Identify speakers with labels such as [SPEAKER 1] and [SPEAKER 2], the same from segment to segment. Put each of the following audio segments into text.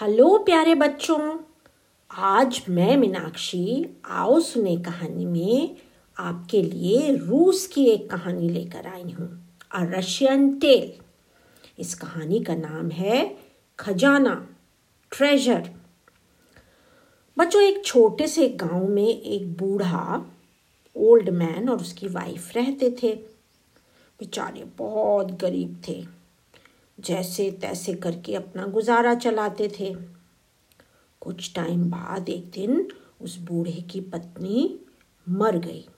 [SPEAKER 1] Hello प्यारे बच्चों, आज मैं मीनाक्षी आओ सुने कहानी में आपके लिए रूस की एक कहानी लेकर आई हूँ अ रशियन टेल इस कहानी का नाम है खजाना ट्रेजर बच्चों, एक छोटे से गाँव में एक बूढ़ा ओल्ड मैन और उसकी वाइफ रहते थे। बेचारे बहुत गरीब थे। जैसे तैसे करके अपना गुजारा चलाते थे। कुछ टाइम बाद एक दिन उस बूढ़े की पत्नी मर गई।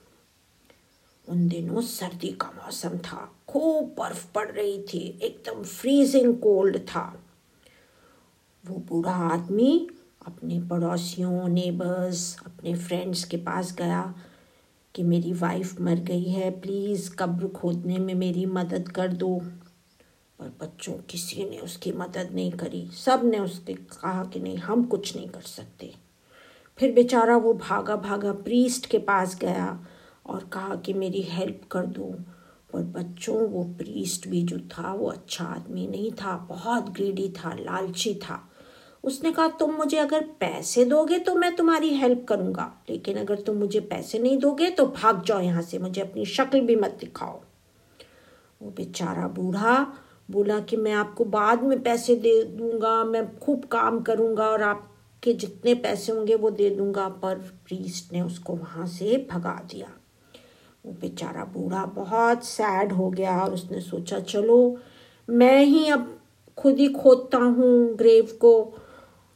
[SPEAKER 1] उन दिनों सर्दी का मौसम था, खूब बर्फ़ पड़ रही थी, एकदम फ्रीजिंग कोल्ड था। वो बूढ़ा आदमी अपने पड़ोसियों नेबर्स अपने फ्रेंड्स के पास गया कि मेरी वाइफ मर गई है प्लीज़ कब्र खोदने में मेरी मदद कर दो। पर बच्चों, किसी ने उसकी मदद नहीं करी, सबने उसके कहा कि नहीं, हम कुछ नहीं कर सकते। फिर बेचारा वो भागा भागा प्रीस्ट के पास गया और कहा कि मेरी हेल्प कर दो। पर बच्चों, वो प्रीस्ट भी जो था, वो अच्छा आदमी नहीं था, बहुत ग्रीडी था, लालची था। उसने कहा, तुम मुझे अगर पैसे दोगे तो मैं तुम्हारी हेल्प करूँगा, लेकिन अगर तुम मुझे पैसे नहीं दोगे तो भाग जाओ यहाँ से, मुझे अपनी शक्ल भी मत दिखाओ। वो बेचारा बूढ़ा बोला कि मैं आपको बाद में पैसे दे दूँगा, मैं खूब काम करूँगा और आपके जितने पैसे होंगे वो दे दूँगा। पर प्रीस्ट ने उसको वहाँ से भगा दिया। वो बेचारा बूढ़ा बहुत सैड हो गया और उसने सोचा, चलो, मैं ही अब खुद ही खोदता हूँ ग्रेव को।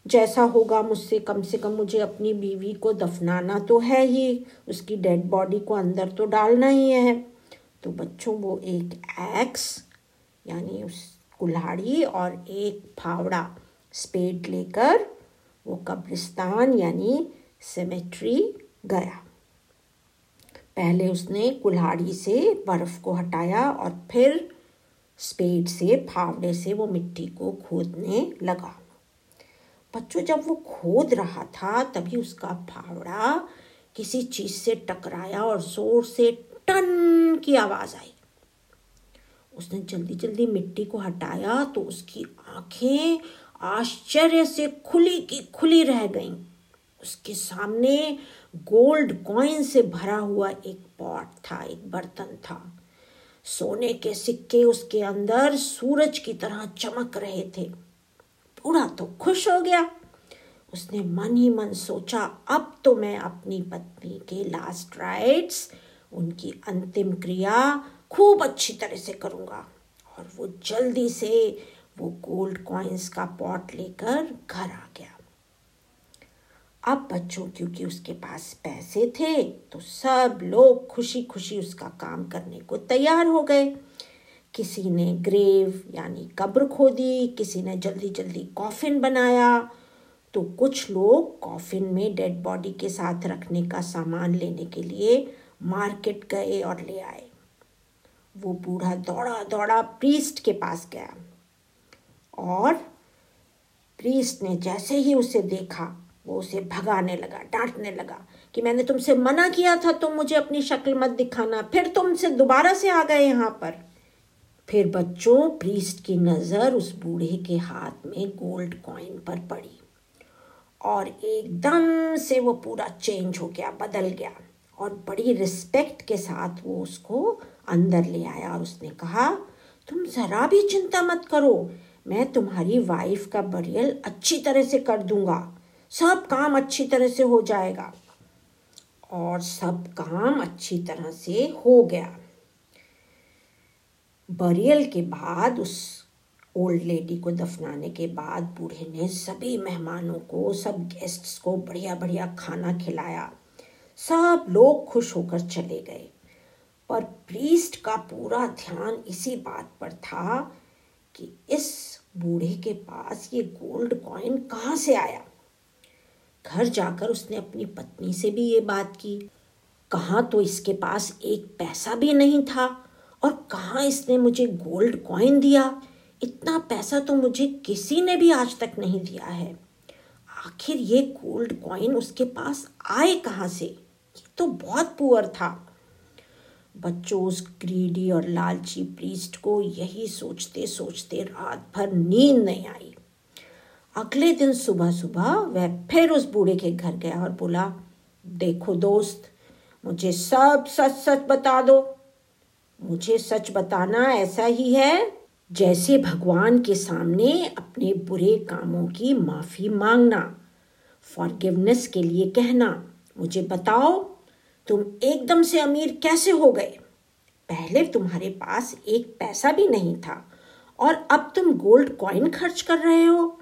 [SPEAKER 1] जैसा होगा मुझसे कम से कम मुझे अपनी बीवी को दफनाना तो है ही, उसकी डेड बॉडी को अंदर तो डालना ही है। तो बच्चों, वो एक एक्स यानी उस कुल्हाड़ी और एक फावड़ा स्पेड लेकर वो कब्रिस्तान यानी सेमेट्री गया। पहले उसने कुल्हाड़ी से बर्फ़ को हटाया और फिर स्पेड से, फावड़े से वो मिट्टी को खोदने लगा। बच्चों, जब वो खोद रहा था, तभी उसका फावड़ा किसी चीज़ से टकराया और ज़ोर से टन की आवाज़ आई। उसने जल्दी जल्दी मिट्टी को हटाया तो उसकी आँखें आश्चर्य से खुली की खुली रह गईं। उसके सामने गोल्ड कॉइन से भरा हुआ एक पॉट था, एक बर्तन था। सोने के सिक्के उसके अंदर सूरज की तरह चमक रहे थे। पूरा तो खुश हो गया। उसने मन ही मन सोचा, अब तो मैं अपनी पत्नी के लास्ट राइट्स उनकी अंतिम क्रिया खूब अच्छी तरह से करूँगा। और वो जल्दी से वो गोल्ड कॉइन्स का पॉट लेकर घर आ गया। अब बच्चों, क्योंकि उसके पास पैसे थे तो सब लोग खुशी खुशी उसका काम करने को तैयार हो गए। किसी ने ग्रेव यानी कब्र खोदी, किसी ने जल्दी जल्दी कॉफिन बनाया। तो कुछ लोग कॉफिन में डेड बॉडी के साथ रखने का सामान लेने के लिए मार्केट गए और ले आए। वो बूढ़ा दौड़ा दौड़ा प्रीस्ट के पास गया। और प्रीस्ट ने जैसे ही उसे देखा, वो उसे भगाने लगा, डांटने लगा कि मैंने तुमसे मना किया था, तुम मुझे अपनी शक्ल मत दिखाना। फिर तुमसे दोबारा से आ गए यहाँ पर। फिर बच्चों प्रीस्ट की नज़र उस बूढ़े के हाथ में गोल्ड कॉइन पर पड़ी। और एकदम से वो पूरा चेंज हो गया, बदल गया। और बड़ी रिस्पेक्ट के साथ वो उसको अंदर ले आया और उसने कहा, तुम ज़रा भी चिंता मत करो। मैं तुम्हारी वाइफ का बरियल अच्छी तरह से कर दूँगा। सब काम अच्छी तरह से हो जाएगा। और सब काम अच्छी तरह से हो गया। बरियल के बाद उस ओल्ड लेडी को दफनाने के बाद बूढ़े ने सभी मेहमानों को, सब गेस्ट्स को बढ़िया बढ़िया खाना खिलाया। सब लोग खुश होकर चले गए। पर प्रीस्ट का पूरा ध्यान इसी बात पर था कि इस बूढ़े के पास ये गोल्ड कॉइन कहाँ से आया? घर जाकर उसने अपनी पत्नी से भी ये बात की। कहाँ तो इसके पास एक पैसा भी नहीं था और कहाँ इसने मुझे गोल्ड कॉइन दिया? इतना पैसा तो मुझे किसी ने भी आज तक नहीं दिया है। आखिर ये गोल्ड कॉइन उसके पास आए कहाँ से? ये तो बहुत पुअर था। बच्चों उस ग्रीडी और लालची प्रीस्ट को यही सोचते सोचते रात भर नींद नहीं आई। अगले दिन सुबह सुबह वह फिर उस बूढ़े के घर गया और बोला, देखो दोस्त, मुझे सब सच सच बता दो। मुझे सच बताना ऐसा ही है जैसे भगवान के सामने अपने बुरे कामों की माफ़ी मांगना। फॉरगिवनेस के लिए कहना, मुझे बताओ तुम एकदम से अमीर कैसे हो गए? पहले तुम्हारे पास एक पैसा भी नहीं था, और अब तुम गोल्ड कॉइन खर्च कर रहे हो।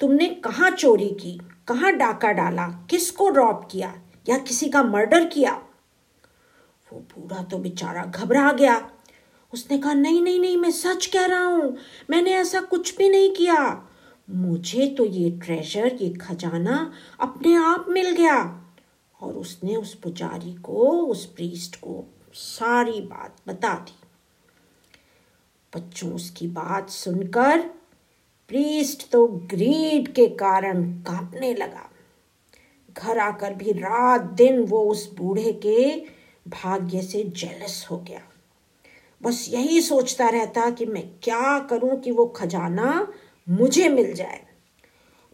[SPEAKER 1] तुमने कहाँ चोरी की? कहाँ डाका डाला? किसको रॉब किया? या किसी का मर्डर किया? वो बूढ़ा तो बेचारा घबरा गया। उसने कहा, नहीं नहीं नहीं, मैं सच कह रहा हूँ। मैंने ऐसा कुछ भी नहीं किया। मुझे तो ये ट्रेजर ये खजाना अपने आप मिल गया। और उसने उस पुजारी को, उस प्रीस्ट को सारी बात बता दी। बच्चों, उसकी बात सुनकर प्रीस्ट तो ग्रीड के कारण कांपने लगा। घर आकर भी रात दिन वो उस बूढ़े के भाग्य से जेलस हो गया। बस यही सोचता रहता कि मैं क्या करूँ कि वो खजाना मुझे मिल जाए।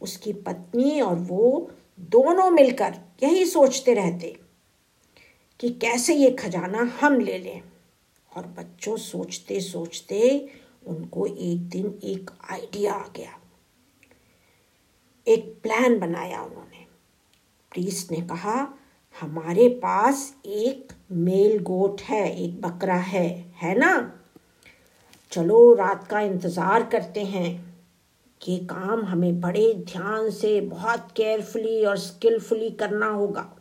[SPEAKER 1] उसकी पत्नी और वो दोनों मिलकर यही सोचते रहते कि कैसे ये खजाना हम ले लें। और बच्चों सोचते सोचते उनको एक दिन एक आइडिया आ गया। एक प्लान बनाया उन्होंने। प्रीस्ट ने कहा, हमारे पास एक मेल गोट है, एक बकरा है है ना? चलो रात का इंतज़ार करते हैं। ये काम हमें बड़े ध्यान से, बहुत केयरफुली और स्किलफुली करना होगा।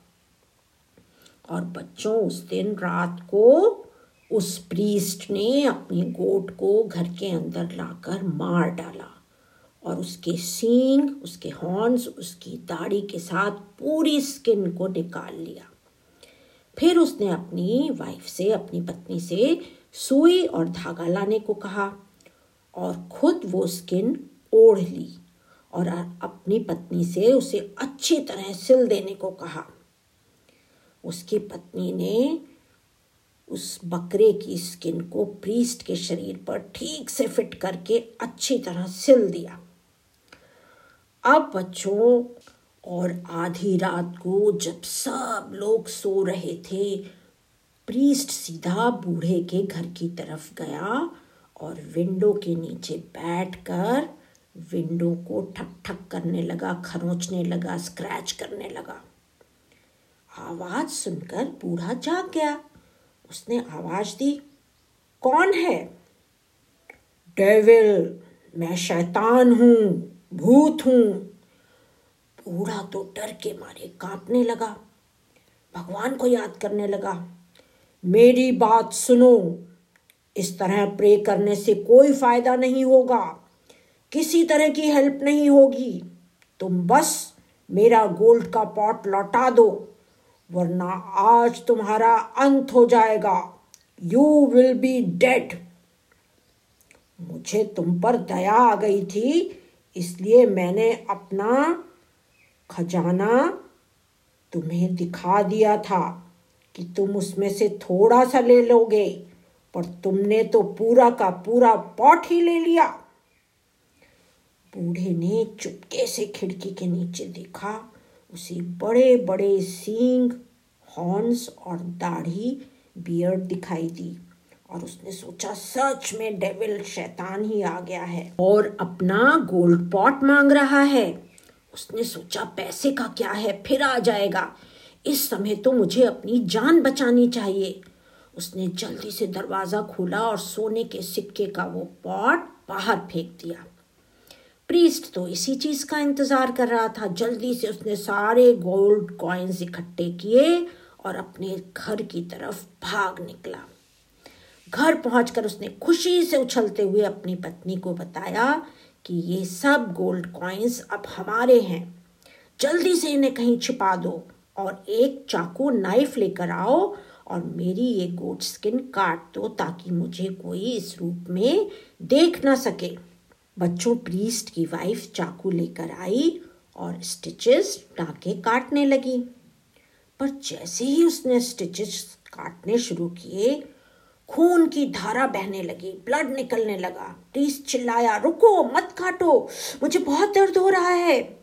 [SPEAKER 1] और बच्चों, उस दिन रात को उस प्रीस्ट ने अपने गोट को घर के अंदर लाकर मार डाला। और उसके सींग, उसके हॉर्न्स उसकी दाढ़ी के साथ पूरी स्किन को निकाल लिया। फिर उसने अपनी वाइफ से, अपनी पत्नी से सुई और धागा लाने को कहा और खुद वो स्किन ओढ़ ली और अपनी पत्नी से उसे अच्छी तरह सिल देने को कहा। उसकी पत्नी ने उस बकरे की स्किन को प्रीस्ट के शरीर पर ठीक से फिट करके अच्छी तरह सिल दिया। अब बच्चों और आधी रात को जब सब लोग सो रहे थे प्रीस्ट सीधा बूढ़े के घर की तरफ़ गया और विंडो के नीचे बैठकर विंडो को ठक ठक करने लगा, खरोचने लगा स्क्रैच करने लगा। आवाज़ सुनकर बूढ़ा जाग गया। उसने आवाज़ दी, कौन है? डेविल मैं शैतान हूँ, भूत हूँ। बूढ़ा तो डर के मारे कांपने लगा। भगवान को याद करने लगा, मेरी बात सुनो, इस तरह प्रे करने से कोई फ़ायदा नहीं होगा। किसी तरह की हेल्प नहीं होगी। तुम बस मेरा गोल्ड का पॉट लौटा दो, वरना आज तुम्हारा अंत हो जाएगा। यू विल बी डेड मुझे तुम पर दया आ गई थी, इसलिए मैंने अपना खजाना तुम्हें दिखा दिया था कि तुम उसमें से थोड़ा सा ले लोगे, पर तुमने तो पूरा का पूरा पॉट ही ले लिया। बूढ़े ने चुपके से खिड़की के नीचे देखा। उसे बड़े बड़े सींग, हॉर्न्स और दाढ़ी, बियर्ड दिखाई दी और उसने सोचा, सच में डेविल शैतान ही आ गया है और अपना गोल्ड पॉट मांग रहा है। उसने सोचा, पैसे का क्या है? फिर आ जाएगा। इस समय तो मुझे अपनी जान बचानी चाहिए। उसने जल्दी से दरवाज़ा खोला और सोने के सिक्के का वो पॉट बाहर फेंक दिया। प्रीस्ट तो इसी चीज़ का इंतज़ार कर रहा था। जल्दी से उसने सारे गोल्ड कॉइन्स इकट्ठे किए और अपने घर की तरफ़ भाग निकला। घर पहुंचकर उसने खुशी से उछलते हुए अपनी पत्नी को बताया कि ये सब गोल्ड कॉइन्स अब हमारे हैं। जल्दी से इन्हें कहीं छिपा दो और एक चाकू नाइफ लेकर आओ और मेरी ये गोट स्किन काट दो ताकि मुझे कोई इस रूप में देख ना सके। बच्चों प्रीस्ट की वाइफ चाकू लेकर आई और स्टिचेस टाके काटने लगी। पर जैसे ही उसने स्टिचेस काटने शुरू किए, खून की धारा बहने लगी ब्लड निकलने लगा। प्रीस्ट चिल्लाया, रुको, मत काटो, मुझे बहुत दर्द हो रहा है।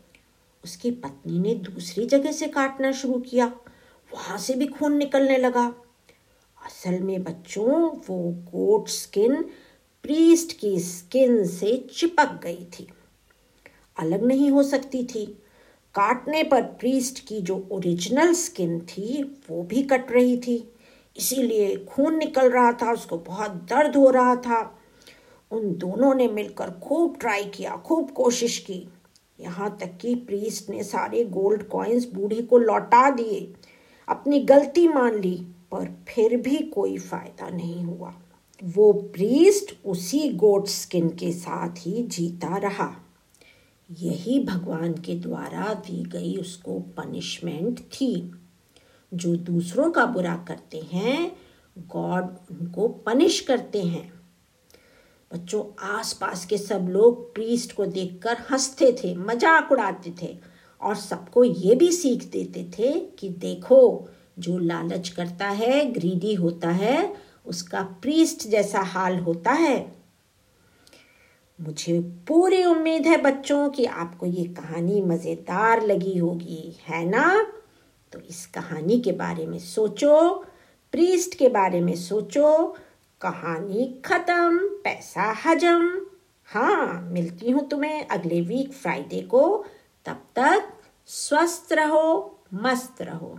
[SPEAKER 1] उसकी पत्नी ने दूसरी जगह से काटना शुरू किया। वहाँ से भी खून निकलने लगा। असल में बच्चों, वो गोट स्किन प्रीस्ट की स्किन से चिपक गई थी। अलग नहीं हो सकती थी। काटने पर प्रीस्ट की जो ओरिजिनल स्किन थी, वो भी कट रही थी। इसीलिए खून निकल रहा था, उसको बहुत दर्द हो रहा था। उन दोनों ने मिलकर खूब ट्राई किया, खूब कोशिश की। यहाँ तक कि प्रीस्ट ने सारे गोल्ड कॉइन्स बूढ़ी को लौटा दिए। अपनी गलती मान ली, पर फिर भी कोई फ़ायदा नहीं हुआ। वो प्रीस्ट उसी गोट स्किन के साथ ही जीता रहा। यही भगवान के द्वारा दी गई उसको पनिशमेंट थी। जो दूसरों का बुरा करते हैं, गॉड उनको पनिश करते हैं। बच्चों, आसपास के सब लोग प्रीस्ट को देखकर हँसते थे, मज़ाक उड़ाते थे और सबको ये भी सीख देते थे कि देखो, जो लालच करता है, ग्रीडी होता है उसका प्रीस्ट जैसा हाल होता है। मुझे पूरी उम्मीद है बच्चों कि आपको ये कहानी मज़ेदार लगी होगी, है ना? तो इस कहानी के बारे में सोचो, प्रीस्ट के बारे में सोचो। कहानी खत्म, पैसा हजम। हाँ मिलती हूँ तुम्हें अगले वीक फ्राइडे को। तब तक स्वस्थ रहो, मस्त रहो।